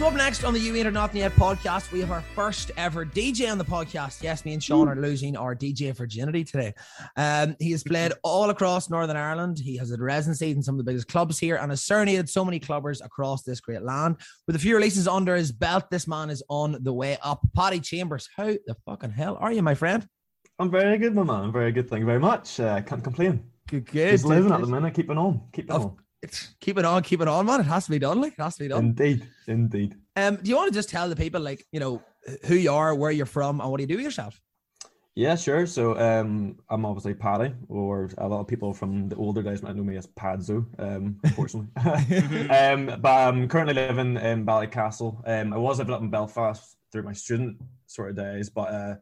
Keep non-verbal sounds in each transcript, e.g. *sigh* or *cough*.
So up next on the You Ain't or Nothing Yet podcast, we have our first ever DJ on the podcast. Yes, me and Sean are losing our DJ virginity today. Um, he has played all across Northern Ireland. He has a residency in some of the biggest clubs here and has serenaded so many clubbers across this great land. With a few releases under his belt, this man is on the way up. Paddy Chambers, how the fucking hell are you, my friend? I'm very good, my man. I'm very good. Thank you very much. Uh, can't complain. Good, good. Just living at the minute, keeping on, keeping Of- on. It's, keep it on, keep it on, man. It has to be done. Like, it has to be done. Indeed, indeed. Um, do you want to just tell the people, like, you know, who you are, where you're from, and what do you do with yourself? Yeah, sure. So um, I'm obviously Paddy, or a lot of people from the older days might know me as Padzo, um, unfortunately. *laughs* *laughs* um, but I'm currently living in Ballycastle. Um, I was living up in Belfast through my student sort of days, but uh,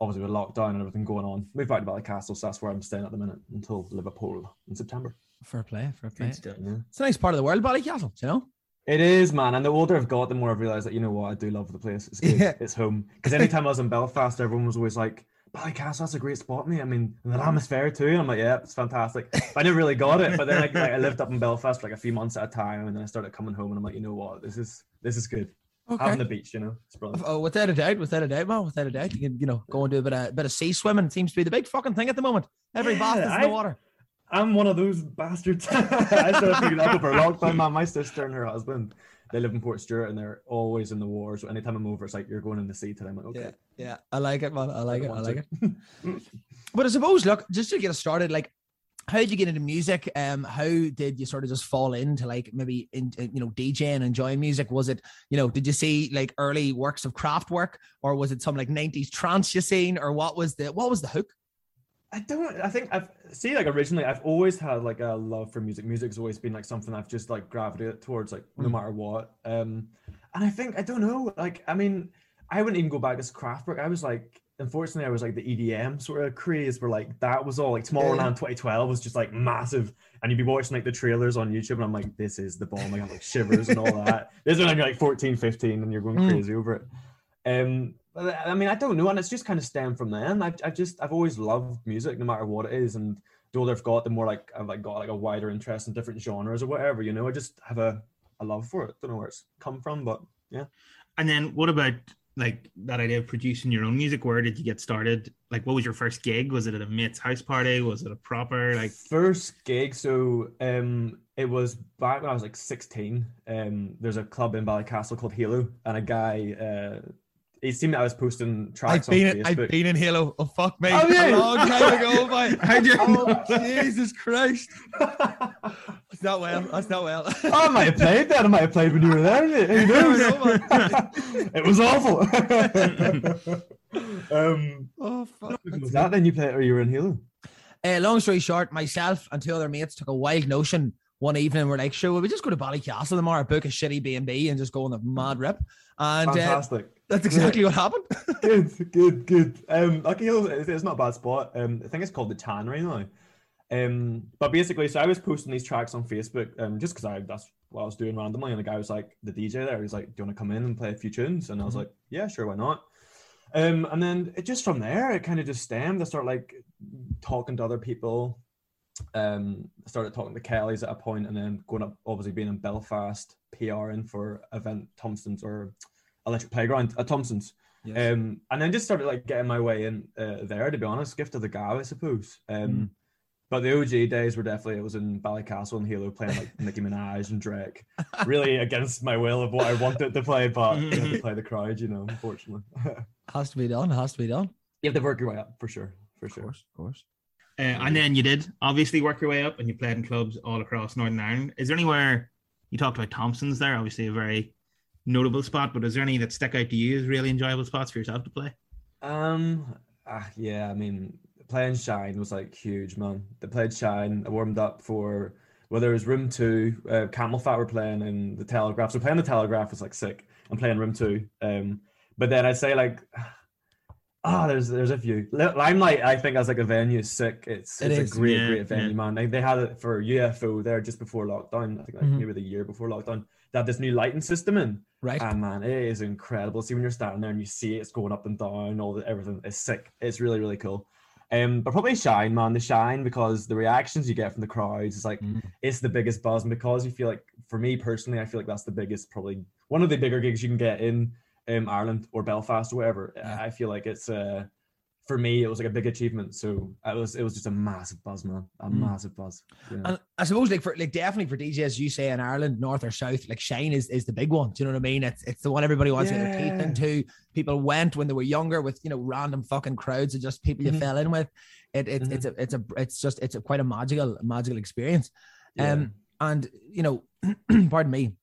obviously with lockdown and everything going on, moved back to Ballycastle, so that's where I'm staying at the minute until Liverpool in September. Fair play, fair play. Yeah. It's a nice part of the world, Ballycastle, you know? It is, man. And the older I've got, the more I've realized that you know what, I do love the place. It's good. Yeah. It's home. *laughs* Because anytime I was in Belfast, everyone was always like, Ballycastle, that's a great spot, mate. I mean, and the atmosphere too. And I'm like, yeah, it's fantastic. But I never really got it. But then like, like, I lived up in Belfast for like a few months at a time, and then I started coming home, and I'm like, you know what, this is this is good. Having the beach, you know, it's brilliant. Oh, without a doubt, without a doubt, man, without a doubt, you can, you know, go and do a bit of bit of sea swimming. It seems to be the big fucking thing at the moment. Every Yeah, bastard's in the water. I'm one of those bastards. *laughs* I started picking up over lockdown, man. My sister and her husband, they live in Port Stewart, and they're always in the war. So anytime I'm over, it's like you're going in the sea today. I'm like, okay. Yeah, yeah, I like it, man. I like it. I like to. it. But I suppose, look, just to get us started, like, how did you get into music? Um, how did you sort of just fall into like maybe in, in, you know DJing, enjoying music? Was it you know did you see like early works of Kraftwerk, or was it some like nineties trance you seen, or what was the what was the hook? I don't. I think I've see like originally I've always had like a love for music. Music's always been like something I've just like gravitated towards, like no Mm. matter what. Um, and I think I don't know. Like I mean, I wouldn't even go back as Kraftwerk. I was like, unfortunately, I was like the EDM sort of craze where like that was all like Tomorrowland Yeah. 2012 was just like massive, and you'd be watching like the trailers on YouTube, and I'm like, this is the bomb. I have like shivers and all *laughs* that. This is when you're like 14, 15, and you're going Mm. crazy over it. Um, I mean, I don't know, and it's just kind of stemmed from then. I've, I've just, I've always loved music, no matter what it is, and the older I've got, the more like I've like got like a wider interest in different genres or whatever. You know, I just have a, a love for it. Don't know where it's come from, but yeah. And then what about like that idea of producing your own music? Where did you get started? Like, what was your first gig? Was it at a mate's house party? Was it a proper like? first gig. So um, it was back when I was like 16. Um, there's a club in Ballycastle called Halo, and a guy. Uh, he seen me. I was posting I've tracks on in, Facebook. I've been in Halo. Oh fuck me, Have a you? long time ago, *laughs* mate. How'd you- Oh Jesus Christ! *laughs* That's not well. That's not well. Oh, I might have played that. I might have played when you were there. mate. Who *laughs* knows? it was awful. um, oh fuck. was that then you played or you were in Halo? Uh, long story short, myself and two other mates took a wild notion one evening. We're like, sure, will we just go to Ballycastle tomorrow, book a shitty B and B, and just go on the mad rip? And uh, Fantastic. that's exactly what happened. *laughs* good, good, good. Um, Halo, it's, not a bad spot. Um, I think it's called the Tannery now. Um, but basically, so I was posting these tracks on Facebook, um, just because I that's what I was doing randomly, and the guy was like, the DJ there, he's like, "Do you want to come in and play a few tunes?" And I was Mhm. like, "Yeah, sure, why not?" Um, and then it just from there, it kind of just stemmed. I started like talking to other people. Um, started talking to Kelly's at a point, and then going up, obviously being in Belfast, PRing for event Thompson's or Electric Playground at Thompson's. Um, and then just started like getting my way in uh, there. To be honest, gift of the gab, I suppose. Um, Mm. but the OG days were definitely it was in Ballycastle and Halo playing like *laughs* Nicki Minaj and Drake. Really against my will of what I wanted to play, but *laughs* to play the crowd, you know. Unfortunately, *laughs* has to be done. Has to be done. You have to work your way up for sure, for Of sure. course, of course. Uh, and then you did obviously work your way up, and you played in clubs all across Northern Ireland. Is there anywhere you talked about Thompson's there? Obviously, a very notable spot. But is there any that stick out to you as really enjoyable spots for yourself to play? Um, ah, yeah, I mean, playing Shine was like huge, man. They played Shine. I warmed up for whether it was Room Two, uh, CamelPhat were playing, and the Telegraph. So playing the Telegraph was like sick. I'm playing Room Two. Um, but then I'd say like, ah, there's there's a few. Limelight, I think as like a venue is sick. It's It it's is, a great yeah, great venue, yeah. man. They, they had it for UFO there just before lockdown. I think like Mhm. maybe the year before lockdown. They had this new lighting system in. Right. And man, it is incredible. See when you're standing there and you see it's going up and down, all the everything is sick. It's really, really cool. Um, but probably Shine, man, the Shine because the reactions you get from the crowds is like Mm. it's the biggest buzz, and because you feel like, for me personally, I feel like that's the biggest, probably one of the bigger gigs you can get in um, Ireland or Belfast or whatever. Yeah. I feel like it's uh, for me, it was like a big achievement. So it was, it was just a massive buzz, man, a Mm. massive buzz. Yeah. And I suppose like for like definitely for DJs, you say in Ireland, North or South, like Shine is, is the big one. Do you know what I mean? It's it's the one everybody wants to get their teeth into. People went when they were younger with you know random fucking crowds of just people you Mhm. fell in with. It, it it's a it's a it's just it's a quite a magical magical experience. Yeah. Um and you know, *clears throat* pardon me.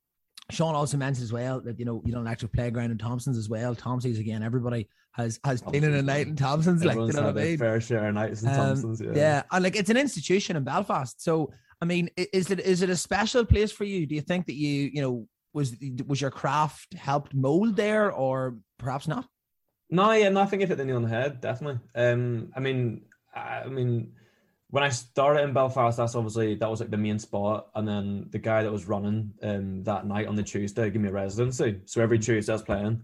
Sean also mentioned as well that you know you don't actually playground in Thompson's as well. Thompson's again, everybody has has been in a night in Thompson's, like you know what I mean? fair share of nights in Um, Thompson's. yeah. Yeah. and like it's an institution in Belfast. So I mean, is it is it a special place for you? Do you think that you you know was was your craft helped mold there, or perhaps not? No, yeah, no, I think you hit the nail on the head, definitely. Um, I mean, I I mean, when I started in Belfast, that's obviously that was like the main spot, and then the guy that was running um that night on the Tuesday gave me a residency. So every. Tuesday I was playing,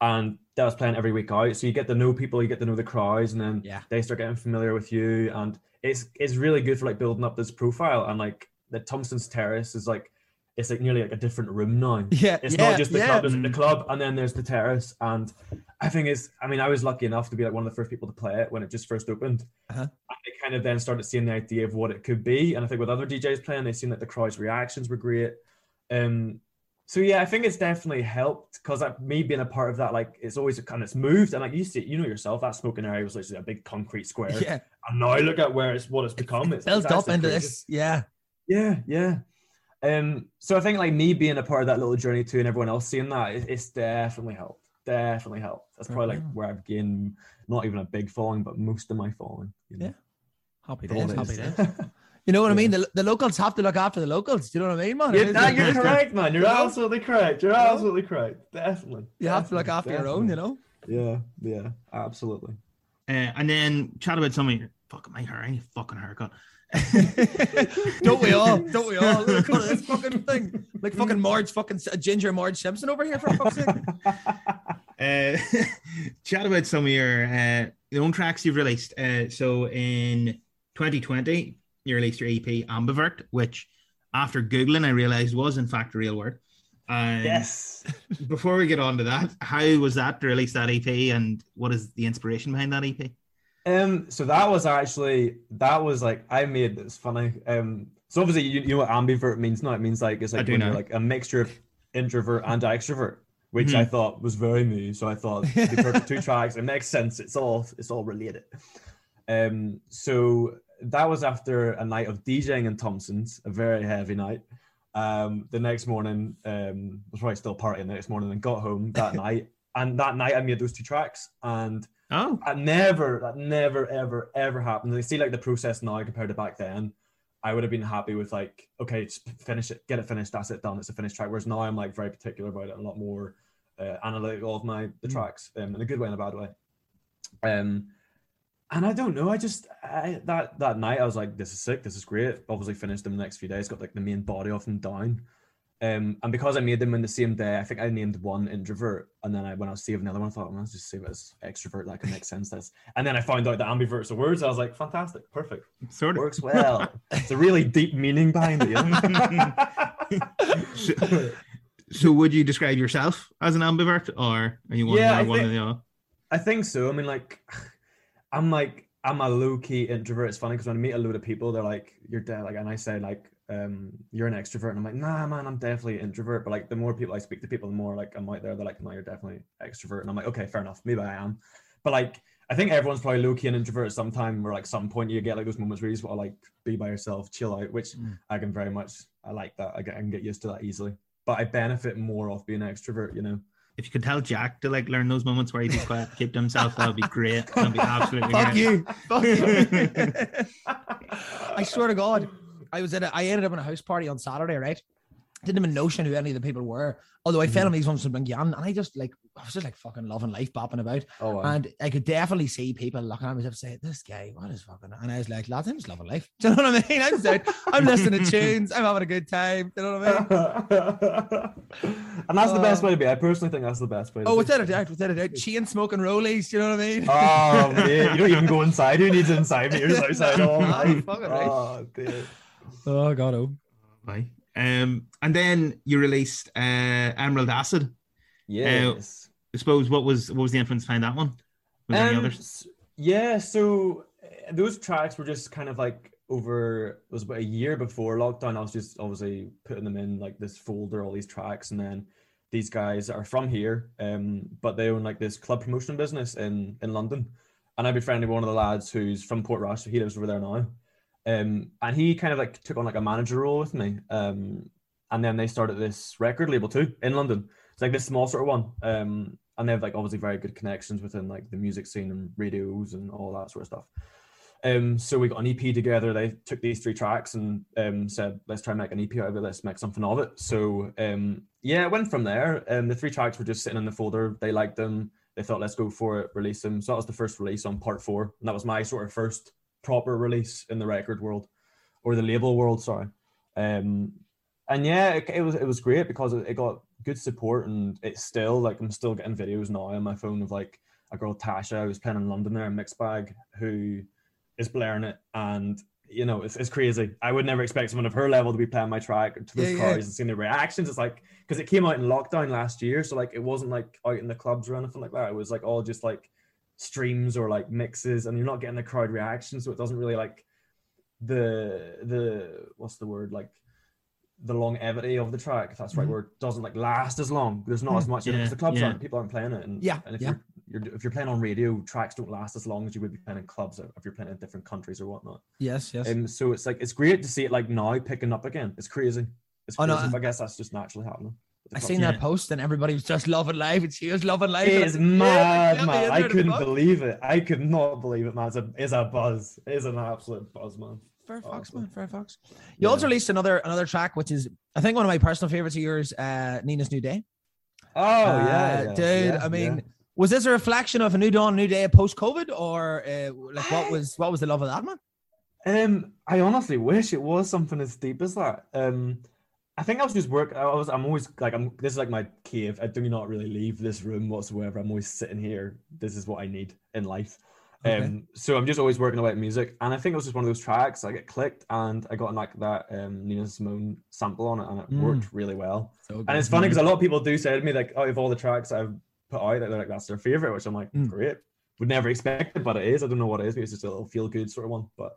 and that was playing every week out. So you get to know people, you get to know the crowds, and then Yeah. they start getting familiar with you, and it's it's really good for like building up this profile. And like the Thompson's Terrace is like it's like nearly like a different room now. Yeah, It's yeah, not just the yeah. club, there's the club, and then there's the terrace. And I think it's, I mean, I was lucky enough to be like one of the first people to play it when it just first opened. Uh-huh. And I kind of then started seeing the idea of what it could be. And I think with other DJs playing, they seen that the crowd's reactions were great. Um, so yeah, I think it's definitely helped because like, me being a part of that, like it's always kind of moved, and like you see, you know yourself, that smoking area was literally a big concrete square, Yeah, and now look at where it's what it's become. It's, built it's up into this. Yeah, Yeah, yeah. Um, so I think like me being a part of that little journey too, and everyone else seeing that, it, it's definitely helped. Definitely helped. That's probably like where I've gained not even a big following, but most of my following. You know? Yeah. happy days, happy days. *laughs* You know what I mean? The, the locals have to look after the locals. Do you know what I mean, man? Yeah, It is- nah, you're correct, man. You're Yeah. absolutely correct. You're Yeah. absolutely correct. Definitely. You have to look after your own. You know. Yeah, yeah, absolutely. Uh, and then chat about some of your fucking my hair, I need a fucking haircut. *laughs* don't we all? Don't we all? Look at this fucking thing. Like fucking Marge, fucking S- Ginger Marge Simpson over here for fuck's sake. *laughs* Uh, *laughs* chat about some of your uh, your own tracks you've released. Uh, so in 2020, you released your EP Ambivert, which after googling I realized was in fact a real word. And yes. before we get on to that, how was that to release that EP, and what is the inspiration behind that EP? Um, so that was actually that was like I made this funny. Um, so obviously you, you know what ambivert means now. It means like it's like when you're know. like a mixture of introvert and extrovert, which Mhm. I thought was very me. So I thought the perfect two *laughs* tracks. It makes sense. It's all it's all related. Um, so that was after a night of DJing in Thompson's, a very heavy night. Um, the next morning, um, was probably still partying the next morning and got home that *laughs* night. And that night I made those two tracks and Oh, that never, that never, ever, ever happened. And I see like the process now compared to back then. I would have been happy with like, okay, just finish it, get it finished, that's it done, it's a finished track. Whereas now I'm like very particular about it, and a lot more uh, analytical of my the Mm. tracks, um, in a good way and a bad way. Um, and I don't know, I just I, that that night I was like, this is sick, this is great. Obviously finished them the next few days, got like the main body of them down. Um, and because I made them in the same day, I think I named one introvert, and then I when I was saving the other one, I thought, well, let's just save it as extrovert. That can make sense. That's and then I found out that ambivert's a word, so I was like, fantastic, perfect, sort of. works well. it's a really deep meaning behind it. *laughs* So, so would you describe yourself as an ambivert, or are you one, Yeah, one think- of the other? I think so. I mean, like, *sighs* I'm like, I'm a low key introvert. It's funny because when I meet a load of people, they're like, "You're dead," like, and I say like, um, "You're an extrovert," and I'm like, "Nah, man, I'm definitely an introvert." But like, the more people I speak to, people, the more like I'm out there. They're like, "No, you're definitely extrovert," and I'm like, "Okay, fair enough. Maybe I am." But like, I think everyone's probably low key an introvert at some time, or like some point you get like those moments where you just want to like be by yourself, chill out, which Mm. I can very much. I like that. I, get, I can get used to that easily. But I benefit more off being an extrovert, you know. If you could tell Jack to like learn those moments where he be quiet, keep to himself, that would be great. That'd be absolutely Fuck great. you. *laughs* Fuck you. *laughs* I swear to God, I was at a, I ended up in a house party on Saturday, right? Didn't even notion who any of the people were. Although I fell on these ones from Bungyan, and I just like I was just like fucking loving life, bopping about. Oh, wow. And I could definitely see people looking at me and say, This guy, what is fucking and I was like, lads, I'm just loving life. *laughs* Do you know what I mean? I'm just out, I'm listening to tunes, I'm having a good time. Do you know what I mean? *laughs* And that's the best Uh, way to be. I personally think that's the best way. To Oh, be. without a doubt, without a doubt. Chain smoking rollies, do you know what I mean? Oh, man, you don't even go inside. Who needs inside me? You're *laughs* outside all night. fucking right. Oh, dear. Oh god, oh. Bye. Um, and then you released uh, Emerald Acid. Yes. I suppose what was what was the influence behind that one? Was there any Um, others? Yeah, so uh, those tracks were just kind of like over. It was about a year before lockdown. I was just obviously putting them in like this folder, all these tracks, and then these guys are from here, um, but they own like this club promotion business in in London, and I befriended one of the lads who's from Port Portrush, so he lives over there now, um, and he kind of like took on like a manager role with me, um, and then they started this record label too in London. It's like this small sort of one, um, and they have like obviously very good connections within like the music scene and radios and all that sort of stuff. Um, so we got an EP together. They took these three tracks and um, said, "Let's try and make an EP out of it. Let's make something of it." So um, yeah, it went from there. Um, the three tracks were just sitting in the folder. They liked them. They thought, "Let's go for it, release them." So that was the first release on Part Four, and that was my sort of first proper release in the record world or the label world. Sorry. Um, and yeah, it, it was it was great because it, it got good support, and it's still like I'm still getting videos now on my phone of like a girl Tasha. Was playing in London there, in Mixmag, who is blaring it, and you know it's, it's crazy. I would never expect someone of her level to be playing my track to those Yeah, yeah. cars and seeing the reactions. It's like because it came out in lockdown last year, so like it wasn't like out in the clubs or anything like that. It was like all just like streams or like mixes, and you're not getting the crowd reaction, so it doesn't really like the the what's the word like the longevity of the track, if that's the right Mhm. it doesn't like last as long. There's not as much Yeah, because the clubs yeah. aren't people aren't playing it. And Yeah, and if yeah. you're, you're if you're playing on radio, tracks don't last as long as you would be playing in clubs if you're playing in different countries or whatnot. Yes, yes. And so it's like it's great to see it like now picking up again. It's crazy. It's Oh, no, I guess that's just naturally happening. I seen that post and everybody was just loving life and she was loving life. It is I was like, mad, man. I couldn't believe it. I could not believe it, man. It's a, it's a buzz. It is an absolute buzz, man. Fair Fox, Awesome. man. Fair Fox. You also released another another track, which is I think one of my personal favorites of yours, uh, Nina's New Day. Oh, Uh, yeah, yeah, dude. yeah, I mean, yeah. was this a reflection of a new dawn, new day post COVID, or uh, like what was what was the love of that man? Um, I honestly wish it was something as deep as that. Um, I think I was just work. I was. I'm always like. I'm. This is like my cave. I do not really leave this room whatsoever. I'm always sitting here. This is what I need in life. Okay. Um, so I'm just always working away at music, and I think it was just one of those tracks. I get clicked, and I got like that um Nina Simone sample on it, and it Mm. worked really well. So And it's funny because a lot of people do say to me like, "Oh, of all the tracks I've put out, they're like that's their favorite," which I'm like, Mm. "Great." Would never expect it, but it is. I don't know what it is. Maybe it's just a little feel good sort of one. But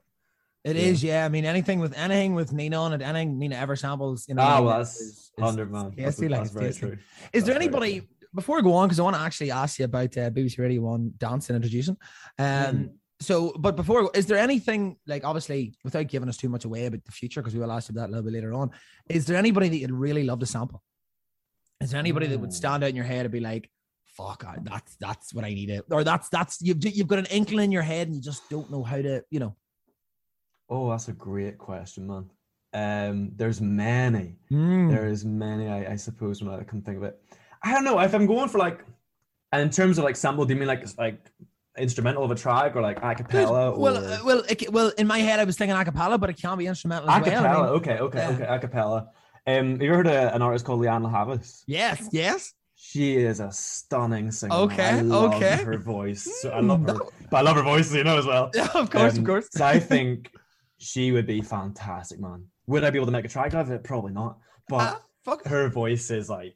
It Yeah. is, yeah. I mean, anything with anything with Nina on it, anything Nina ever samples, you know. ah, well, that's hundred man. That's, like, that's very tasty. true. Is there That's very anybody before I go on? Because I want to actually ask you about uh, BBC Radio One dance and introducing. Um, Mm. so, but before, is there anything like obviously without giving us too much away about the future, because we will ask you that a little bit later on? Is there anybody that you'd really love to sample? Is there anybody that would Mm. stand out in your head and be like, "Fuck, I, that's that's what I need it," or that's that's you've you've got an inkling in your head and you just don't know how to, you know. Oh, that's a great question, man. Um, there's many. Mm. There's many. I, I suppose when I can think of it, I don't know if I'm going for like, and in terms of like sample, do you mean like like instrumental of a track or like a Good. cappella? Well, or... uh, well, it, well. In my head, I was thinking a cappella, but it can't be instrumental as well. I Acapella, mean- okay, okay, yeah. okay, acapella. Um, have you heard of an artist called Leanne Havis? Yes, yes. She is a stunning singer. Okay, I love okay. Her voice, so I Mm, love her, but I love her voice, you know, as well. Yeah, *laughs* of course, Um, of course. so I think *laughs* she would be fantastic, man. Would I be able to make a track out of it? Probably not. But Ah, fuck. her voice is like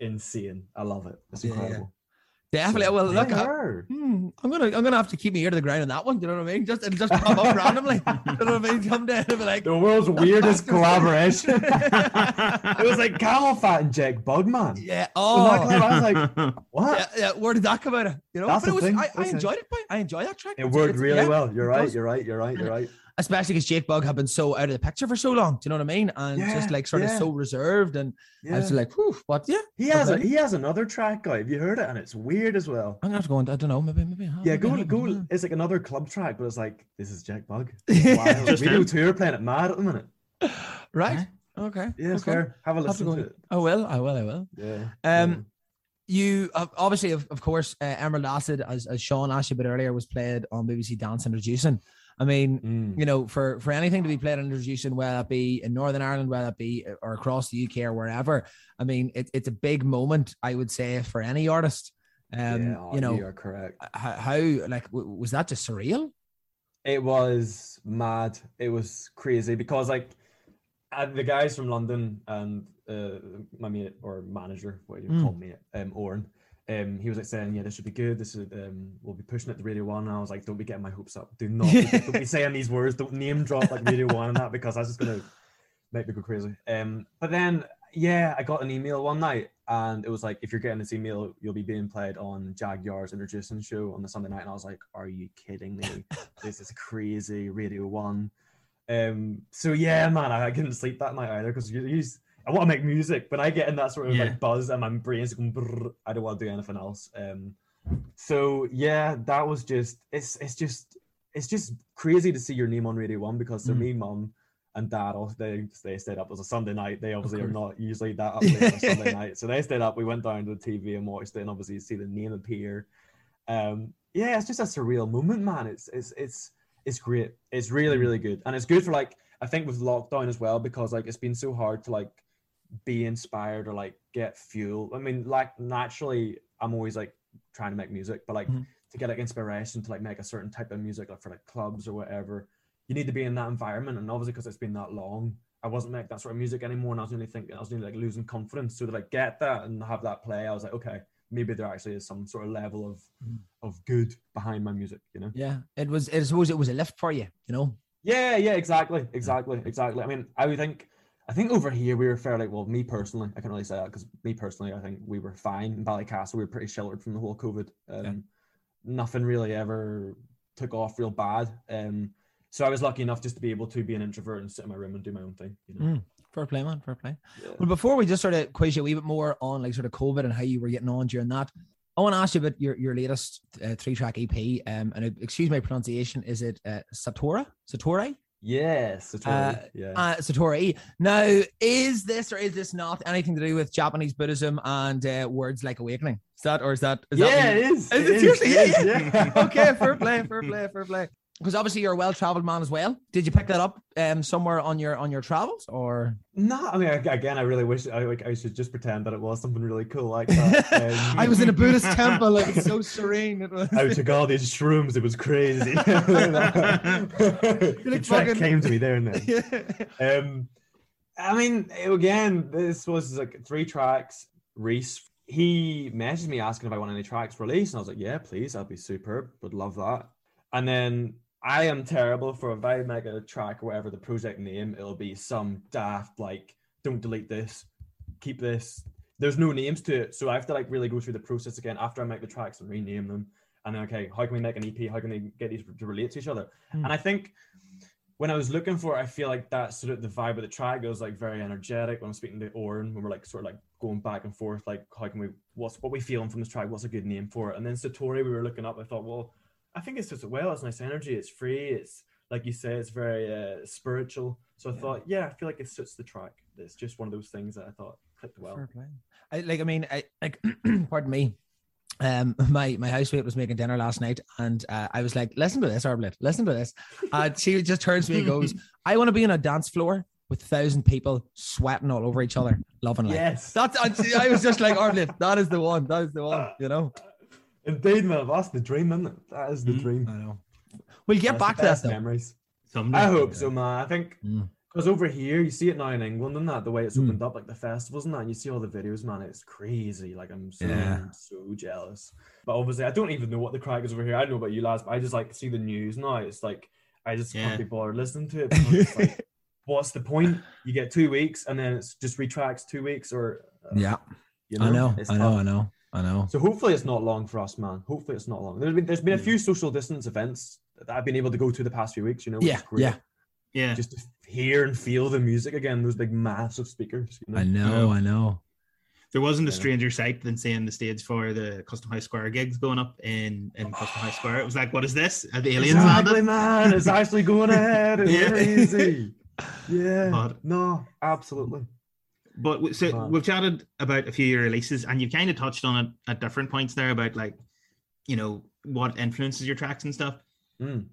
insane. I love it. It's Yeah, yeah. incredible. Definitely. So, Well, look, yeah, I, her. hmm, I'm gonna, I'm gonna have to keep my ear to the ground on that one. Do You know what I mean? Just, it'll just pop up *laughs* randomly. You know what I mean? Come down and be like, The world's weirdest collaboration. *laughs* it was like CamelPhat and Jack Bugman. Yeah. that Oh. came out, I was like, *laughs* what? Yeah, yeah. Where did that come out of? You know, That's but it the was, thing, I, I enjoyed it. boy. I enjoyed that track. It It's- worked it's- really yeah, well. You're right. You're right. You're right. You're right. Especially because Jake Bugg had been so out of the picture for so long. Do you know what I mean? And Yeah, just like sort of so reserved. And I was like, whew, what? Yeah. He has a, he has another track out. Have you heard it? And it's weird as well. I'm gonna have to go. And, I don't know. Maybe, maybe. Yeah, maybe go haven't, go. yeah. It's like another club track, but it's like this is Jake Bugg. *laughs* Yeah. Just Radio are playing it mad at the minute. Right. Okay. Yeah, okay. fair. Have a I'll have to listen to it. I will. I will. I will. Yeah. Um, you obviously, of, of course, uh, Emerald Acid, as, as Sean asked you a bit earlier, was played on BBC Dance Introducing. I mean, Mm. you know, for for anything to be played and introduced, whether it be in Northern Ireland, whether it be or across the UK or wherever, I mean, it, it's a big moment, I would say, for any artist. Um, yeah, oh, you know, you're correct. how, how like w- was that just surreal? It was mad. It was crazy because like uh, the guys from London and uh, my mate or manager, what you Mm. call me, um, Oren. Um, he was like saying, "Yeah, this should be good. This is um, we'll be pushing it to Radio One." And I was like, "Don't be getting my hopes up. Do not be, don't be *laughs* saying these words. Don't name drop like Radio One and that because that's just gonna make me go crazy." Um, but then yeah, I got an email one night and it was like, "If you're getting this email, you'll be being played on Jaguar's introducing show on the Sunday night." And I was like, "Are you kidding me? this is crazy." Radio One. Um, so yeah, man, I, I couldn't sleep that night either because you, you, I want to make music, but I get in that sort of Yeah. like buzz and my brain's going, brrr, I don't want to do anything else. Um, so yeah, that was just it's it's just it's just crazy to see your name on Radio One because for Mm. me, mum and dad, they they stayed up. It was a Sunday night. They obviously are not usually that up *laughs* late on a Sunday night, so they stayed up. We went down to the TV and watched it, and obviously you see the name appear. Um, yeah, it's just a surreal moment, man. It's it's it's it's great. It's really Mm. really good, and it's good for like I think with lockdown as well because like it's been so hard to like be inspired or like get fuel. I mean, like naturally, I'm always like trying to make music, but like Mhm. to get like inspiration to like make a certain type of music, like for like clubs or whatever, you need to be in that environment. And obviously, because it's been that long, I wasn't making that sort of music anymore, and I was only thinking I was only like losing confidence. So to like get that and have that play, I was like, okay, maybe there actually is some sort of level of Mhm. of good behind my music, you know. Yeah, it was. I suppose it was a lift for you, you know. Yeah, yeah, exactly, exactly, exactly. I mean, I would think, I think over here we were fairly well. Me personally, I can't really say that because me personally, I think we were fine in Ballycastle. We were pretty sheltered from the whole COVID. Um, Yeah. Nothing really ever took off real bad. Um, so I was lucky enough just to be able to be an introvert and sit in my room and do my own thing. You know. Mm. Fair play, man. Fair play. Yeah. Well, before we just sort of quiz you a wee bit more on like sort of COVID and how you were getting on during that, I want to ask you about your your latest uh, three track EP. Um, and uh, excuse my pronunciation, is it uh, Satora? Satori? Yes, it's Uh, yeah. Uh, Satori. Now, is this or is this not anything to do with Japanese Buddhism and uh, words like awakening? Is that or is that? Is yeah, that it is. Is it seriously? it Yeah, is, yeah. *laughs* okay, fair play, fair play, fair play. Because obviously you're a well-traveled man as well. Did you pick that up um somewhere on your on your travels or? No, I mean, again, I really wish I like I should just pretend that it was something really cool like that. *laughs* Um, I was in a Buddhist temple. It was so serene. It was. I took all these shrooms. It was crazy. *laughs* *laughs* like the track fucking- came to me there and then. Yeah. Um, I mean, again, this was like three tracks. Reese, he messaged me asking if I want any tracks released, and I was like, "Yeah, please, that'd be superb. Would love that." And then I am terrible for if I make a track or whatever the project name, it'll be some daft like, "Don't delete this, keep this." There's no names to it, so I have to like really go through the process again after I make the tracks and rename them. And then, okay, how can we make an EP? How can we get these to relate to each other? Hmm. And I think when I was looking for it, I feel like that's sort of the vibe of the track. It was like very energetic when I'm speaking to Oren, when we're like sort of like going back and forth, like how can we what's what we feeling from this track, what's a good name for it? And then Satori we were looking up, I thought, well, I think it's just well, it's nice energy, it's free, it's like you say, it's very uh, spiritual. So I Yeah. thought, yeah, I feel like it suits the track. It's just one of those things that I thought clicked well. I like. I mean, I like. *clears throat* pardon me. Um, my my housemate was making dinner last night, and uh, I was like, "Listen to this, Arblet. Listen to this." And she just turns to me and goes, *laughs* "I want to be on a dance floor with a thousand people sweating all over each other, loving life." Yes. That's. and I was just like, "Arblet, that is the one. That is the one." *laughs* You know. Indeed, man, that's the dream, isn't it? That is the Mm. dream. I know. We'll get That's back to that though. memories. Someday. I hope so, man. I think Mm. because over here you see it now in England and that the way it's Mm. opened up, like the festivals and that, and you see all the videos, man. It's crazy. Like I'm so Yeah. so jealous. But obviously, I don't even know what the crack is over here. I don't know about you lads, but I just like see the news now. It's like I just Yeah. can't be bothered listening to it. like, *laughs* what's the point? You get two weeks and then it's just retracts two weeks, or uh, Yeah, you know, I know. I know. I know. I know. So hopefully it's not long for us, man. Hopefully it's not long. There's been there's been a few social distance events that I've been able to go to the past few weeks. You know, Yeah. great. Yeah. Yeah. Just to hear and feel the music again. Those big massive speakers. You know? I know. I know. There wasn't a stranger sight than seeing the stage for the Custom House Square gigs going up in, in oh. Custom House Square. It was like, what is this? Are the aliens Exactly, landed? man. It's actually going ahead. It's *laughs* Yeah. crazy. *laughs* Yeah. But- no, absolutely. But so we've chatted about a few of your releases, and you've kind of touched on it at different points there about like, you know, what influences your tracks and stuff. Mm.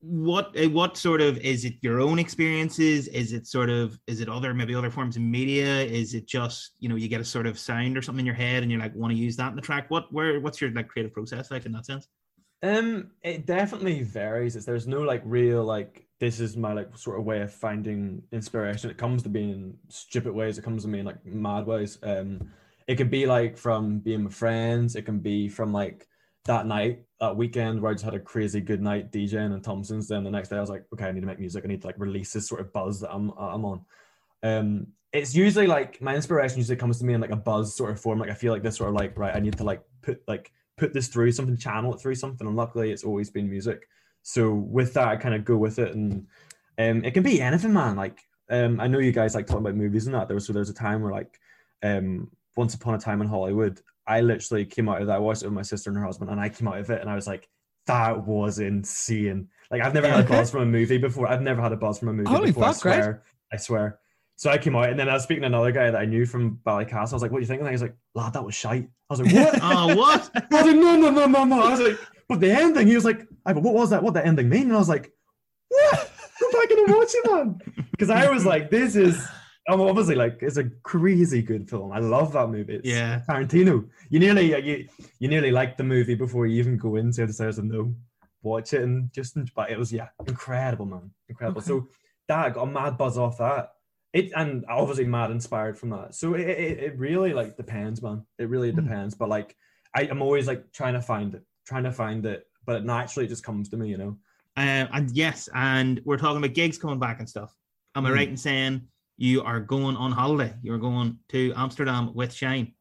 what eh, what sort of is it your own experiences is it sort of is it other maybe other forms of media is it just you know you get a sort of sound or something in your head and you're like want to use that in the track what where what's your like creative process like in that sense Um, it definitely varies. It's, there's no like real like this is my like sort of way of finding inspiration. It comes to me in stupid ways. It comes to me in like mad ways. Um, it could be like from being with friends. It can be from like that night, that weekend where I just had a crazy good night DJing and Thompson's. Then the next day I was like, okay, I need to make music. I need to like release this sort of buzz that I'm I'm on. Um, it's usually like my inspiration usually comes to me in like a buzz sort of form. Like I feel like this sort of like right, I need to like put like put this through something, channel it through something. And luckily, it's always been music. So with that, I kind of go with it, and um, it can be anything, man. Like um, I know you guys like talking about movies and that. There was so there's a time where like um, Once Upon a Time in Hollywood, I literally came out of that. I watched it with my sister and her husband, and I came out of it, and I was like, that was insane. Like I've never had a buzz from a movie before. I've never had a buzz from a movie Holy before. I fuck, right? swear. I swear. So I came out, and then I was speaking to another guy that I knew from Ballycastle. I was like, "What do you think?" And he was like, "Lad, that was shite." I was like, "What?" oh *laughs* what I was like, no, no, no, no, no. I was like, but the ending, he was like, I what was that? What the ending mean? And I was like, what? Go back and watch it, man. *laughs* Because I was like, this is, I'm obviously like, it's a crazy good film. I love that movie. It's Yeah. Tarantino. You nearly, you, you nearly like the movie before you even go into. So I like, no, watch it and just, but it was, yeah, incredible, man. Incredible. Okay. So that, I got a mad buzz off that. It, and obviously mad inspired from that. So it, it, it really like depends, man. It really Mm. depends. But like, I, I'm always like trying to find it, trying to find it, but naturally it just comes to me, you know. Uh, and yes, and we're talking about gigs coming back and stuff. Am I Mm. right in saying you are going on holiday? You're going to Amsterdam with Shane.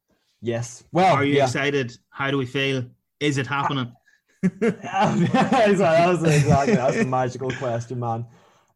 Yes. Well, are you yeah. excited? How do we feel? Is it happening? *laughs* that's, that's *laughs* exactly that's a magical question, man.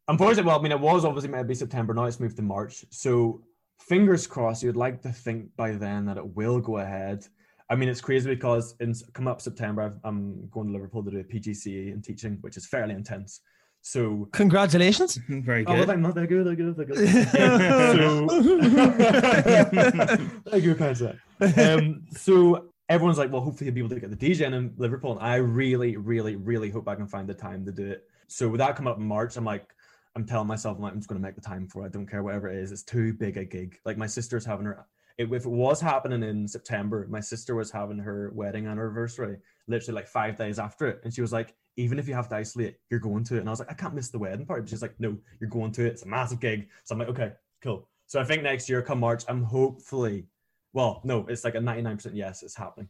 Unfortunately, well, I mean, it was obviously meant to be September. Now it's moved to March. So fingers crossed. You'd like to think by then that it will go ahead. I mean, it's crazy because in come up September, I've, I'm going to Liverpool to do a PGCE in teaching, which is fairly intense. So Congratulations. *laughs* Very Oh, well, good. thank, no, they're good, they're good, they're good. *laughs* so, *laughs* thank you, Pensa. Um, so everyone's like, well, hopefully he'll be able to get the DJ in Liverpool. And I really, really, really hope I can find the time to do it. So with that coming up in March, I'm like, I'm telling myself, I'm like, I'm just going to make the time for it. I don't care whatever it is. It's too big a gig. Like my sister's having her, it, if it was happening in September, my sister was having her wedding anniversary literally like five days after it. And she was like, even if you have to isolate, you're going to it. And I was like, I can't miss the wedding part. But she's like, no, you're going to it. It's a massive gig. So I'm like, okay, cool. So I think next year, come March, I'm hopefully, well, no, it's like a 99% yes, it's happening.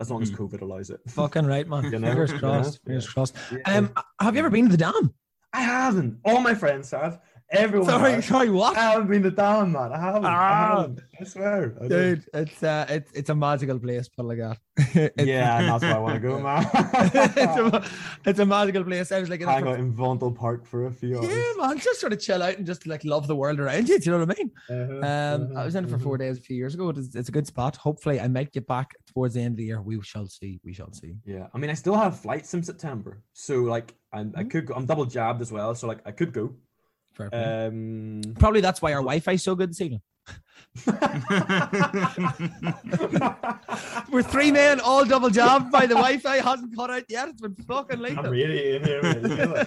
As long as Hmm. COVID allows it. *laughs* Fucking right, man. You know, Fingers crossed. know, Fingers crossed. Yeah. Um, have you ever been to the dam? I haven't. All my friends have. Everyone Sorry, has. sorry, what? I haven't been to down, man. I haven't. I, Ah. haven't. I swear. I don't. Dude, it's uh, it's it's a magical place, put like that. *laughs* Yeah, that's where I want to go, man. *laughs* it's, a, it's a magical place. I was like, Hang out in Vondel Park for a few hours. yeah, man, just sort of chill out and just like love the world around you. Do you know what I mean? Uh-huh, Um, I was in it for uh-huh, four days a few years ago. It's, it's a good spot. Hopefully, I might get back towards the end of the year. We shall see. We shall see. Yeah, I mean, I still have flights in September, so like, I, Hmm. I could go. I'm double jabbed as well, so like, I could go. Fair. Um, Probably that's why our Wi-Fi's so good this evening. *laughs* We're three men, all double jabbed by the Wi-Fi hasn't cut out yet. It's been fucking late. I'm really in here. man. You feel it?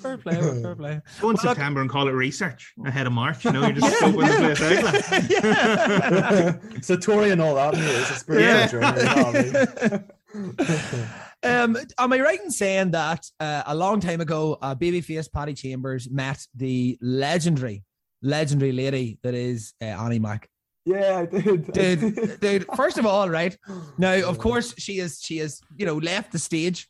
Fair play, man, fair play. Go in Well, look- September and call it research ahead of March. You know, you're just scoping the place out. like. *laughs* yeah. *laughs* Satori and all that. mate, It's a spiritual Yeah. journey. You know what I mean? Um, am I right in saying that uh, a long time ago, uh, babyface Paddy Chambers met the legendary, legendary lady that is uh, Annie Mac? yeah, I did. Dude, dude. First of all, right now, of course, she is she is you know left the stage.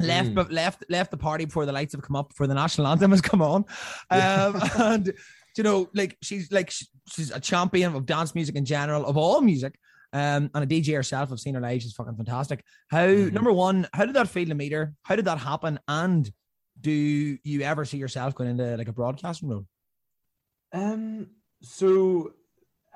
Left, Mm. but left, left the party before the lights have come up, before the national anthem has come on, um, *laughs* and you know, like she's like she's a champion of dance music in general, of all music, um, and a DJ herself. I've seen her live; she's fucking fantastic. How Mhm. number one, how did that feel to meet her? How did that happen? And do you ever see yourself going into like a broadcasting role? Um. So,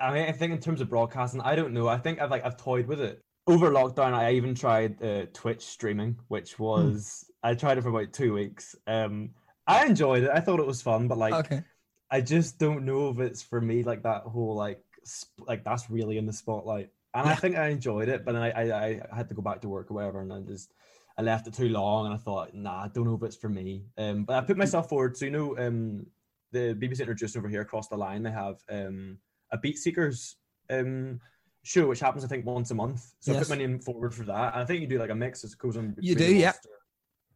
I mean, I think in terms of broadcasting, I don't know. I think I've like I've toyed with it over lockdown. I even tried uh, Twitch streaming, which was I tried it for about two weeks. Um, I enjoyed it. I thought it was fun, but like Okay, I just don't know if it's for me. Like that whole like sp- like that's really in the spotlight. And I think I enjoyed it, but then I, I I had to go back to work or whatever, and I just I left it too long, and I thought, nah, I don't know if it's for me. Um, but I put myself forward. So you know, um, the BBC introduced over here across the line. They have um a Beat Seekers um show, which happens I think once a month. So I put my name forward for that. And I think you do like a mix as it goes on. You do, yeah.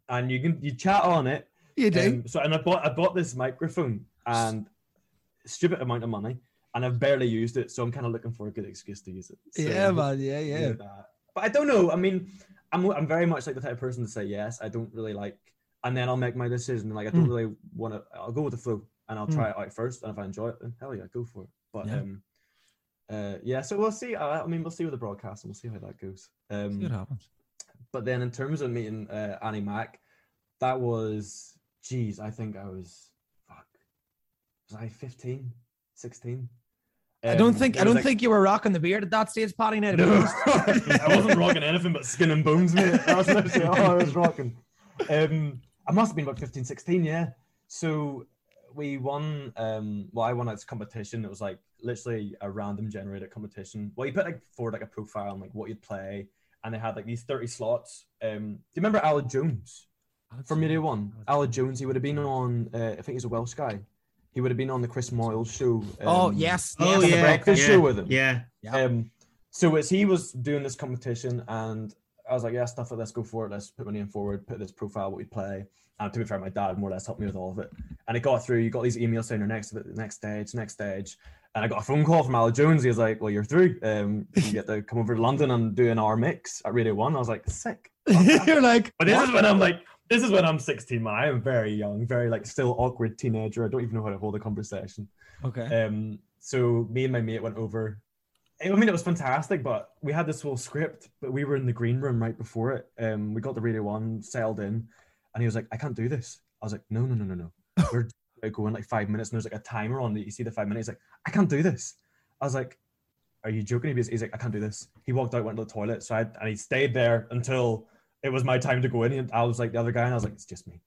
And you can you chat on it. You do. Um, so and I bought I bought this microphone and stupid amount of money, and I've barely used it. So I'm kind of looking for a good excuse to use it. So, yeah, man. Yeah, yeah. But I don't know. I mean, I'm I'm very much like the type of person to say yes. I don't really like, and then I'll make my decision. Like I don't Mm. really want to. I'll go with the flow, and I'll Mm. try it out first. And if I enjoy it, then hell yeah, go for it. But Yeah. um, uh, yeah. So we'll see. I, I mean, we'll see with the broadcast, and we'll see how that goes. Um, See what happens. but then in terms of meeting uh, Annie Mac, that was, geez, I think I was, fuck, was I 15, 16? I don't think I don't like- think you were rocking the beard at that stage, Paddy. Now, no, *laughs* I wasn't rocking anything but skin and bones, mate. I was literally all I was rocking. Um, I must have been about 15, 16, yeah. So we won. Um, well, I won this competition. It was like literally a random generated competition. Well, you put like forward like a profile and like what you'd play, and they had like these 30 slots. Um, do you remember Aled Jones from Radio One? Aled Jones. He would have been on. Uh, I think he's a Welsh guy. He would have been on the Chris Moyles show. Oh um, yes. Oh yes. the yeah, breakfast yeah, show with him. Yeah, Yeah. Um, so as he was doing this competition, and I was like, "Yeah, stuff it. Let's go for it. Let's put my name forward. Put this profile, what we play." And to be fair, my dad more or less helped me with all of it. And it got through. You got these emails saying, "You're next to the next stage, next stage." And I got a phone call from Aled Jones. He was like, "Well, you're through. Um, you get to come over to London and do an hour mix at Radio One." I was like, "Sick." *laughs* You're like, But this what? is when I'm like, this is when I'm 16, man. I am very young, very like still awkward teenager. I don't even know how to hold a conversation. okay. Um, so me and my mate went over. I mean, it was fantastic, but we had this whole script, but we were in the green room right before it. Um, we got the radio one, settled in, and he was like, "I can't do this." I was like, "No, no, no, no, no. *laughs* We're going like five minutes, and there's like a timer on that. You see the five minutes. He's like, I can't do this." I was like, "Are you joking?" He was, he's like, "I can't do this." He walked out, went to the toilet, so I and he stayed there until it was my time to go in. And I was like the other guy, and I was like, "It's just me."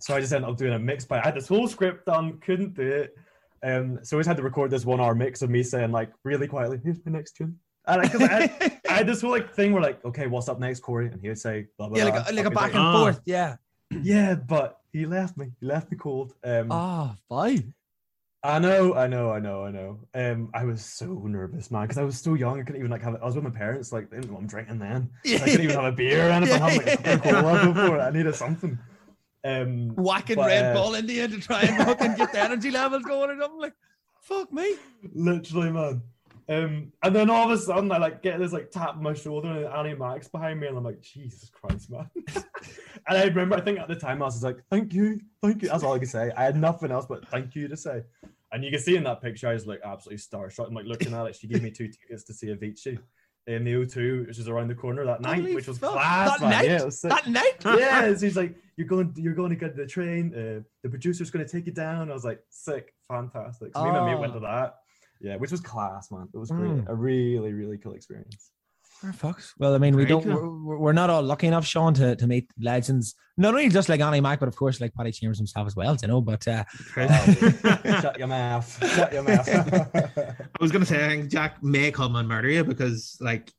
So I just ended up doing a mix. But I had this whole script done, couldn't do it. Um, so I just had to record this one hour mix of me saying like really quietly, "Here's my next tune." And I, 'cause I, had, *laughs* I had this whole like thing where like, "Okay, what's up next, Corey?" And he would say, blah, blah, yeah, like blah. a, like a back like, and "Ah." forth. Yeah. yeah, but he left me. He left me cold. Um, Oh, fine. I know, I know, I know, I know. Um, I was so nervous, man, because I was so young. I couldn't even like have. It. I was with my parents. Like, they didn't know I'm drinking then. *laughs* I couldn't even have a beer or anything. I'm like a *laughs* before. I needed something. Um, Whacking but, Red uh, Bull the end to try and fucking get the *laughs* energy levels going or something. Like, fuck me. literally, man. Um, and then all of a sudden, I like get this like tap on my shoulder, and Annie Mac's behind me, and I'm like, Jesus Christ, man. *laughs* and I remember, I think at the time I was like, "Thank you, thank you." That's all I could say. I had nothing else but "thank you" to say. And you can see in that picture, I was like absolutely starstruck. I'm like looking at it. She gave me two tickets to see Avicii in the O2, which is around the corner that night, Holy which was fuck. class, That man. night? Yeah, sick. That night? *laughs* yeah, so he's like, "You're going, you're going to get the train. Uh, the producer's going to take you down." I was like, "Sick, fantastic." So me and my mate went Oh. to that. Yeah, which was class, man. It was great. Mm. A really, really cool experience. Fucks. Well, I mean, we don't. cool. We're, we're not all lucky enough, Sean, to, to meet legends. Not only just like Annie Mac, but of course, like Paddy Chambers himself as well. You know, but uh, *laughs* Shut your mouth. Shut your mouth. *laughs* I was gonna say I think Jack may come and murder you because like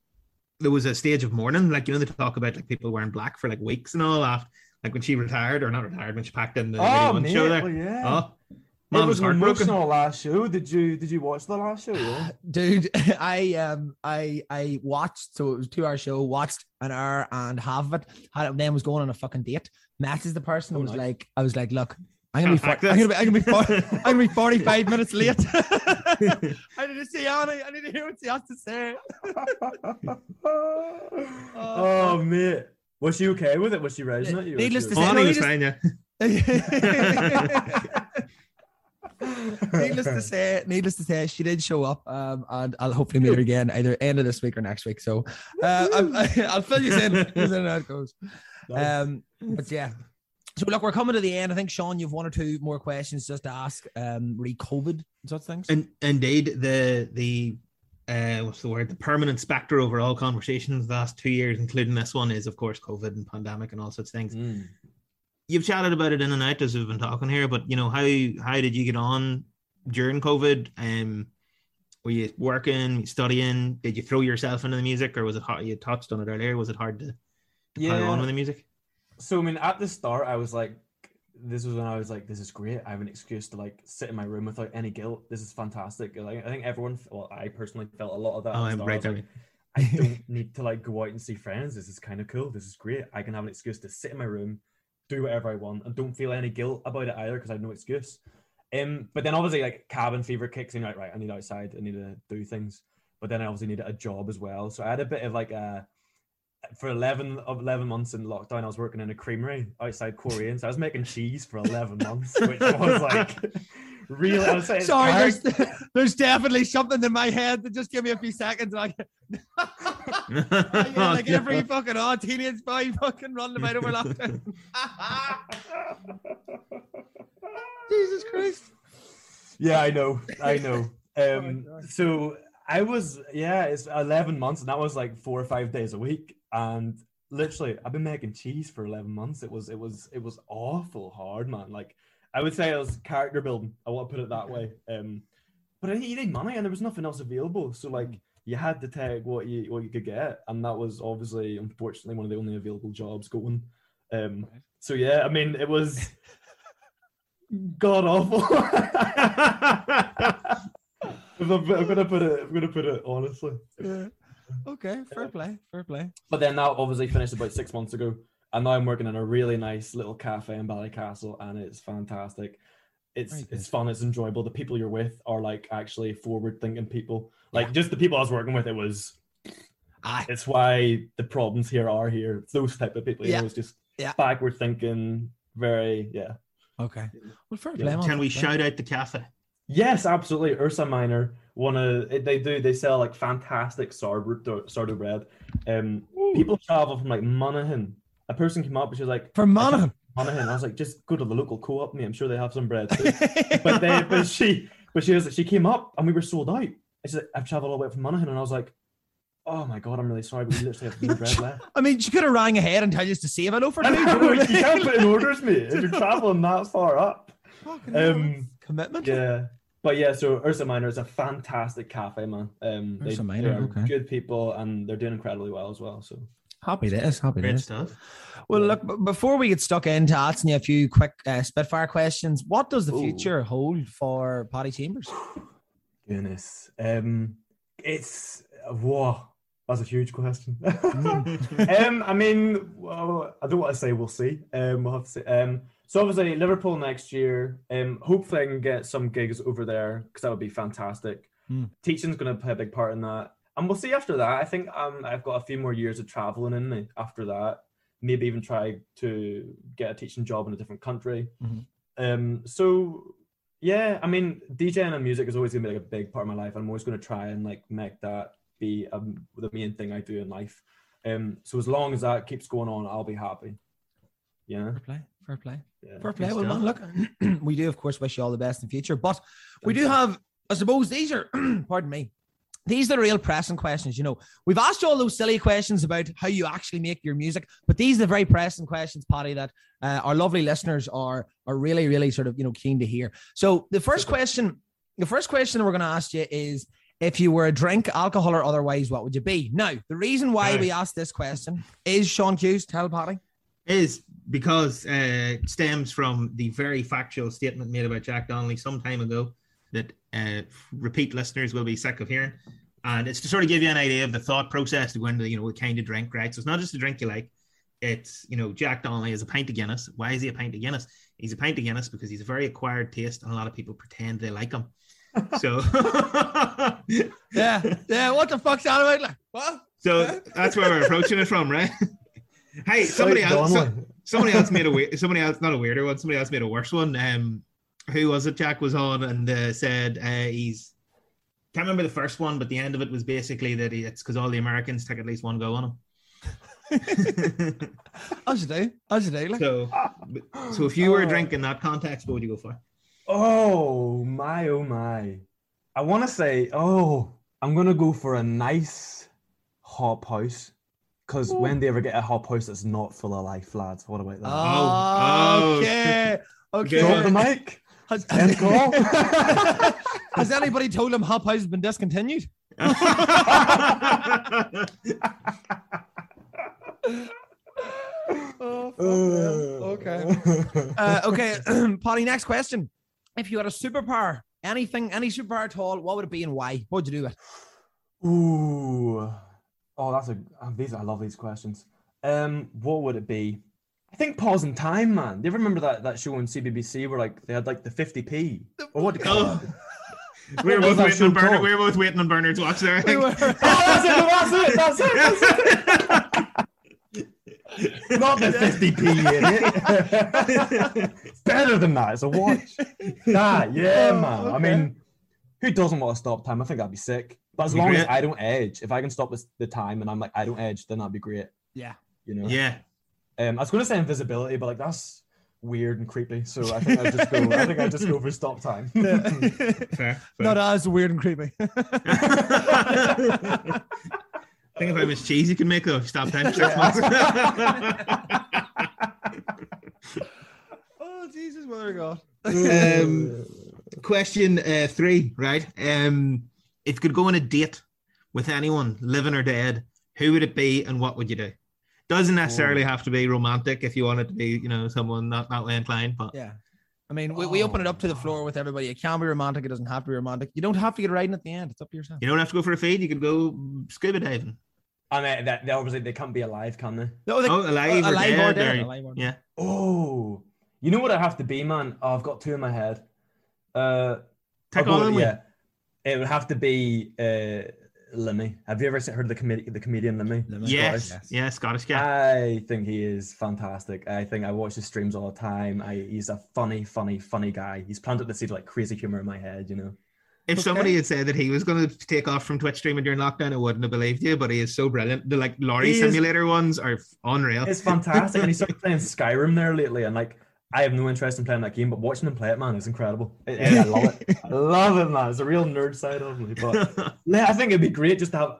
there was a stage of mourning, like you know they talk about like people wearing black for like weeks and all after like when she retired or not retired when she packed in the video oh, one mate, show there. well, yeah. Oh, it was was an heartbroken. emotional last show. Did you did you watch the last show? Yeah. *sighs* dude, *laughs* I um, I I watched. So it was a two hour show. Watched an hour and half of it. Had it, then was going on a fucking date. Matt is the person. Oh, was nice. like, I was like, look, I'm gonna be, Can't for, hack I'm gonna be. I'm gonna be, for, I'm gonna be 45 minutes *laughs* late. *laughs* I need to see Annie. I need to hear what she has to say. oh, mate. Was she okay with it? Was she raising at you? Needless to say- Bonnie no, was just- fine, yeah. *laughs* needless to say, needless to say, she did show up, um, and I'll hopefully meet her again either end of this week or next week. So, uh, I'm- *laughs* I'll fill you in, fill you in how it goes. Um, but yeah. So look, we're coming to the end. I think Sean, you've one or two more questions just to ask, um, re COVID and such things. And indeed, the the uh, what's the word? The permanent spectre over all conversations the last two years, including this one, is of course COVID and pandemic and all such things. Mm. You've chatted about it in and out as we've been talking here, but you know how how did you get on during COVID? Um, were you working, studying? Did you throw yourself into the music, or was it hard? You touched on it earlier. Was it hard to, to pile on with the music? so I mean, at the start, I was like, this was when I was like, this is great. I have an excuse to like sit in my room without any guilt. This is fantastic. Like, I think everyone, well, I personally felt a lot of that. Oh, I'm. I right like, I don't *laughs* need to like go out and see friends. This is kind of cool. This is great. I can have an excuse to sit in my room, do whatever I want, and don't feel any guilt about it either because I have no excuse. Um, but then obviously like cabin fever kicks in. Like, right, I need outside. I need to do things. But then I obviously needed a job as well. So I had a bit of like a for 11 of 11 months in lockdown, I was working in a creamery outside Korean. So I was making cheese for 11 months, *laughs* which was like really. I was saying, Sorry, there's, *laughs* there's definitely something in my head that just give me a few seconds. Like, *laughs* *laughs* yeah, like every fucking oh, teenage boy fucking running about over lockdown. *laughs* Jesus Christ. Yeah, I know. I know. *laughs* Oh Um, God. so I was, yeah, it's 11 months, and that was like four or five days a week. And literally, I've been making cheese for 11 months. It was, it was, it was awful hard, man. Like, I would say it was character building. I want to put it that way. Um, but I you need money, and there was nothing else available. So, like, you had to take what you what you could get, and that was obviously, unfortunately, one of the only available jobs going. Um, so yeah, I mean, it was *laughs* god awful. *laughs* I'm, I'm gonna put it. I'm gonna put it honestly. Yeah. Okay, fair play, fair play. But then that obviously finished about six months ago, and now I'm working in a really nice little cafe in Ballycastle, and it's fantastic. It's it's fun. It's enjoyable. The people you're with are like actually forward thinking people. Like just the people I was working with, it was. Aye. It's why the problems here are here. It's those type of people. You Yeah. know, it's just Yeah. backward thinking. Very yeah. Okay. Well, fair Yeah. Can we shout out the cafe? Yes, absolutely. Ursa Minor, one of they do. They sell like fantastic sourdough sourdough bread. Um, people travel from like Monaghan. A person came up and she was like, "From Monaghan. Monaghan. I was like, just go to the local co-op, mate. I'm sure they have some bread. too." *laughs* but they, but she, but she was, she came up and we were sold out. And she's like, I've traveled all the way from Monaghan, and I was like, oh my god, I'm really sorry, but we literally have no bread left. *laughs* I mean, she could have rang ahead and told you to save it over. I two, you know, know what I you can't mean? put in orders, mate. If you're traveling that far up. Fucking Um, commitment. Yeah. But yeah, so Ursa Minor is a fantastic cafe, man. Um, they, Ursa they Minor, are okay. good people and they're doing incredibly well as well. So Happy days. Happy Great days. stuff. Well, Yeah. look, before we get stuck into asking you a few quick uh, Spitfire questions, what does the Ooh. future hold for Paddy Chambers? Goodness, um, it's whoa, that's a huge question. *laughs* Mm. um, I mean, well, I don't want to say we'll see. Um, we'll have to see. Um, so obviously Liverpool next year. Um, hopefully I can get some gigs over there because that would be fantastic. Hmm. Teaching's going to play a big part in that, and we'll see after that. I think um, I've got a few more years of traveling in me after that. Maybe even try to get a teaching job in a different country. Mhm. Um, so yeah, I mean, DJing and music is always gonna be like a big part of my life. I'm always gonna try and like make that be um, the main thing I do in life. Um, so as long as that keeps going on, I'll be happy. Yeah, Fair play. Fair play. yeah. Fair play. Well, man, look, *clears throat* we do, of course, wish you all the best in future, but we Thanks, do have, I suppose, these are, *clears throat* pardon me, these are the real pressing questions. You know, we've asked you all those silly questions about how you actually make your music, but these are the very pressing questions, Paddy, that uh, our lovely listeners are are really, really sort of you know keen to hear. So the first question, the first question we're going to ask you is. If you were a drink, alcohol or otherwise, what would you be? Now, the reason why Right. we asked this question is Sean Hughes. Tell Paddy. is because uh, stems from the very factual statement made about Jack Donnelly some time ago that uh, repeat listeners will be sick of hearing. And it's to sort of give you an idea of the thought process to go into, you know, what kind of drink, right? So it's not just a drink you like. It's, you know, Jack Donnelly is a pint of Guinness. Why is he a pint of Guinness? He's a pint of Guinness because he's a very acquired taste and a lot of people pretend they like him. *laughs* So, *laughs* Yeah, yeah. What the fuck's that about? Like, what? so that's where we're approaching it from, right? hey, somebody else. Donnelly. somebody else made a weird somebody else not a weirder one somebody else made a worse one um who was it jack was on and uh, said uh, he's can't remember the first one but the end of it was basically that he, it's because all the americans take at least one go on him *laughs* As you do, as you do. Like, so so if you were a Oh. drink in that context what would you go for Oh my, oh my. I want to say, oh, I'm going to go for a nice hop house. Because when they ever get a hop house that's not full of life, lads, what about that? Oh, oh. *laughs* okay. *laughs* Okay. Drop the mic. Has, *laughs* call. *laughs* has anybody told him Hop House has been discontinued? *laughs* oh, okay. Uh, okay, *clears throat* Polly. Next question: If you had a superpower, anything, any superpower at all, what would it be and why? What would you do it? Ooh. Oh, that's a these. I love these questions. Um, what would it be? I think pause in time, man. Do you ever remember that that show on CBBC where like they had like the 50p or what do you call Oh. it? *laughs* We were both waiting on Bernard. We were both waiting on Bernard's watch there. I We were- Oh, that's it. That's it. That's it. That's it. *laughs* Not the 50p, idiot. it's *laughs* better than that. It's a watch. Nah, yeah, Oh, man. I mean, who doesn't want to stop time? I think I'd be sick. But as Be long as. I don't edge, if I can stop this, the time and I'm like, I don't edge, then that'd be great. yeah. You know? yeah. Um, I was going to say invisibility, but like that's weird and creepy. So I think I'd just go. I think I'd just go for stop time. *laughs* Fair. fair. Not as weird and creepy. *laughs* *laughs* Think of how much cheese you can make though. Stop time for six Yeah. months. oh Jesus, mother of God. um, question uh, three, right? Um, if you could go on a date with anyone, living or dead, who would it be and what would you do? Doesn't necessarily have to be romantic if you want it to be, you know, someone not that way inclined, but Yeah. I mean, we, we open it up to the Oh. floor with everybody. It can be romantic. It doesn't have to be romantic. You don't have to get riding at the end. It's up to yourself. you don't have to go for a feed. You could go scuba diving. I mean, that they obviously they can't be alive, can they? No, they- Oh, alive, or, alive dead, or dead, or- alive or dead. yeah. Oh, you know what I have to be, man? Oh, I've got two in my head. Uh, Take I'll all go- of them. yeah. It would have to be uh, Limmy. Have you ever heard of the comedi- the comedian Limmy? Limmy. Yes, Scottish. yeah, Scottish guy. I think he is fantastic. I think I watch his streams all the time. I, he's a funny, funny, funny guy. He's planted the seed of, like crazy humor in my head, you know. If Okay. somebody had said that he was going to take off from Twitch streaming during lockdown, I wouldn't have believed you. But he is so brilliant. The like lorry He is- simulator ones are unreal. It's fantastic. and he started playing Skyrim there lately, and like I have no interest in playing that game, but watching him play it, man, is incredible. *laughs* I, I love it. I love it, man. It's a real nerd side of me. But *laughs* I think it'd be great just to have.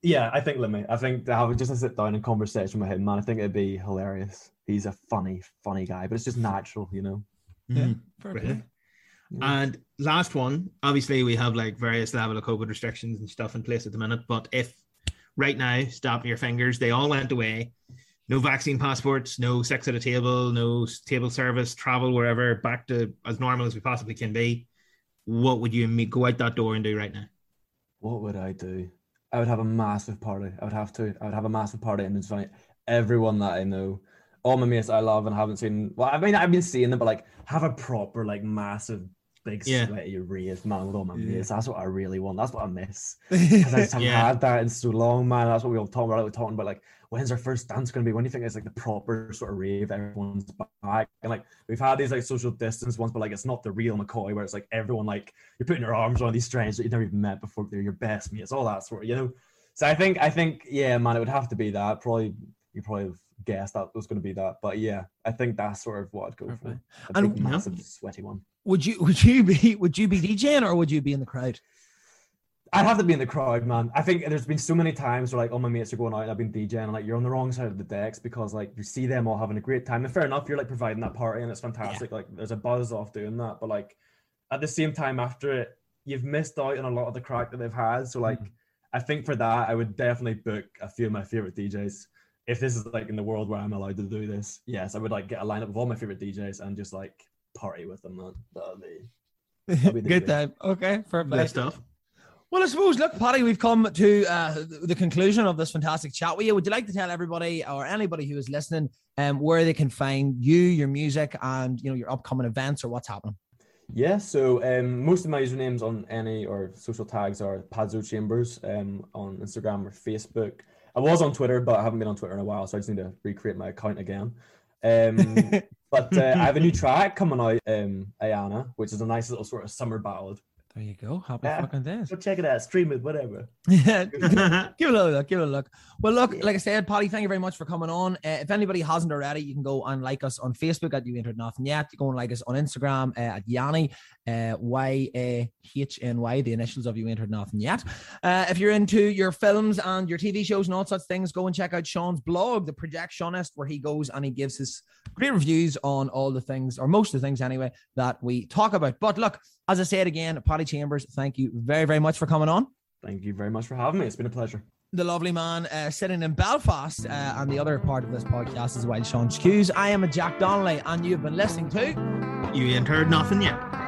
Yeah, I think Limmy. I think to have just a sit down and conversation with him, man. I think it'd be hilarious. He's a funny, funny guy, but it's just natural, you know. Mhm. Fair Brilliant. And last one, obviously we have like various level of COVID restrictions and stuff in place at the minute. But if right now, stop your fingers, they all went away. No vaccine passports, no sex at a table, no table service, travel wherever, back to as normal as we possibly can be. What would you me- go out that door and do right now? What would I do? I would have a massive party. I would have to. I would have a massive party and invite everyone that I know, all my mates I love and haven't seen. Well, I mean, I've been seeing them, but like have a proper, like, massive, big, Yeah. sweaty rave, man, with all my Yeah. mates. That's what I really want. That's what I miss. *laughs* 'Cause I just haven't Yeah. had that in so long, man. That's what we all talking about. We're talking about like when's our first dance going to be? When do you think it's like the proper sort of rave? Everyone's back, and like we've had these like social distance ones, but like it's not the real McCoy where it's like everyone like you're putting your arms around these strangers that you've never even met before. They're your best mates, all that sort of, you know. So I think I think yeah, man, it would have to be that. Probably you probably guessed that was going to be that, but yeah, I think that's sort of what I'd go play. for. A And- big, Yeah. massive, sweaty one. Would you *laughs* would you be would you be DJing or would you be in the crowd? I'd have to be in the crowd, man. I think there's been so many times where like all my mates are going out and I've been DJing and like you're on the wrong side of the decks because like you see them all having a great time. And fair enough, you're like providing that party and it's fantastic. Like there's a buzz off doing that. But like at the same time after it, you've missed out on a lot of the crack that they've had. So like mm. I think for that I would definitely book a few of my favorite DJs. If this is like in the world where I'm allowed to do this, yes, I would like get a lineup of all my favorite DJs and just like party with them, man. That'd be be *laughs* Good dream. time. Okay, fair play. Good stuff. Well, I suppose, look, Paddy, we've come to uh, the conclusion of this fantastic chat with you. Would you like to tell everybody or anybody who is listening um, where they can find you, your music, and you know your upcoming events or what's happening? Yeah, so um, most of my usernames on any or social tags are Padzo Chambers um, on Instagram or Facebook. I was on Twitter, but I haven't been on Twitter in a while, so I just need to recreate my account again. Um, *laughs* but uh, I have a new track coming out, um, Ayana, which is a nice little sort of summer ballad. There you go. Happy Yeah. fucking days. So check it out, stream it, whatever. *laughs* Yeah, *laughs* *laughs* give it a look. Give it a look. Well, look, Yeah. like I said, Paddy, thank you very much for coming on. Uh, if anybody hasn't already, you can go and like us on Facebook at You Ain't Heard Nothing Yet. You go and like us on Instagram uh, at Yanni, uh, Y A H N Y, the initials of You Ain't Heard Nothing Yet. Uh, if you're into your films and your TV shows and all such things, go and check out Sean's blog, The Projectionist, where he goes and he gives his great reviews on all the things, or most of the things anyway, that we talk about. But look, as I said again, Paddy Chambers, thank you very, very much for coming on. Thank you very much for having me. It's been a pleasure. the lovely man uh, sitting in Belfast, uh, and the other part of this podcast is Wild Sean Hughes. I am a Jack Donnelly, and you've been listening to. You ain't heard nothing yet.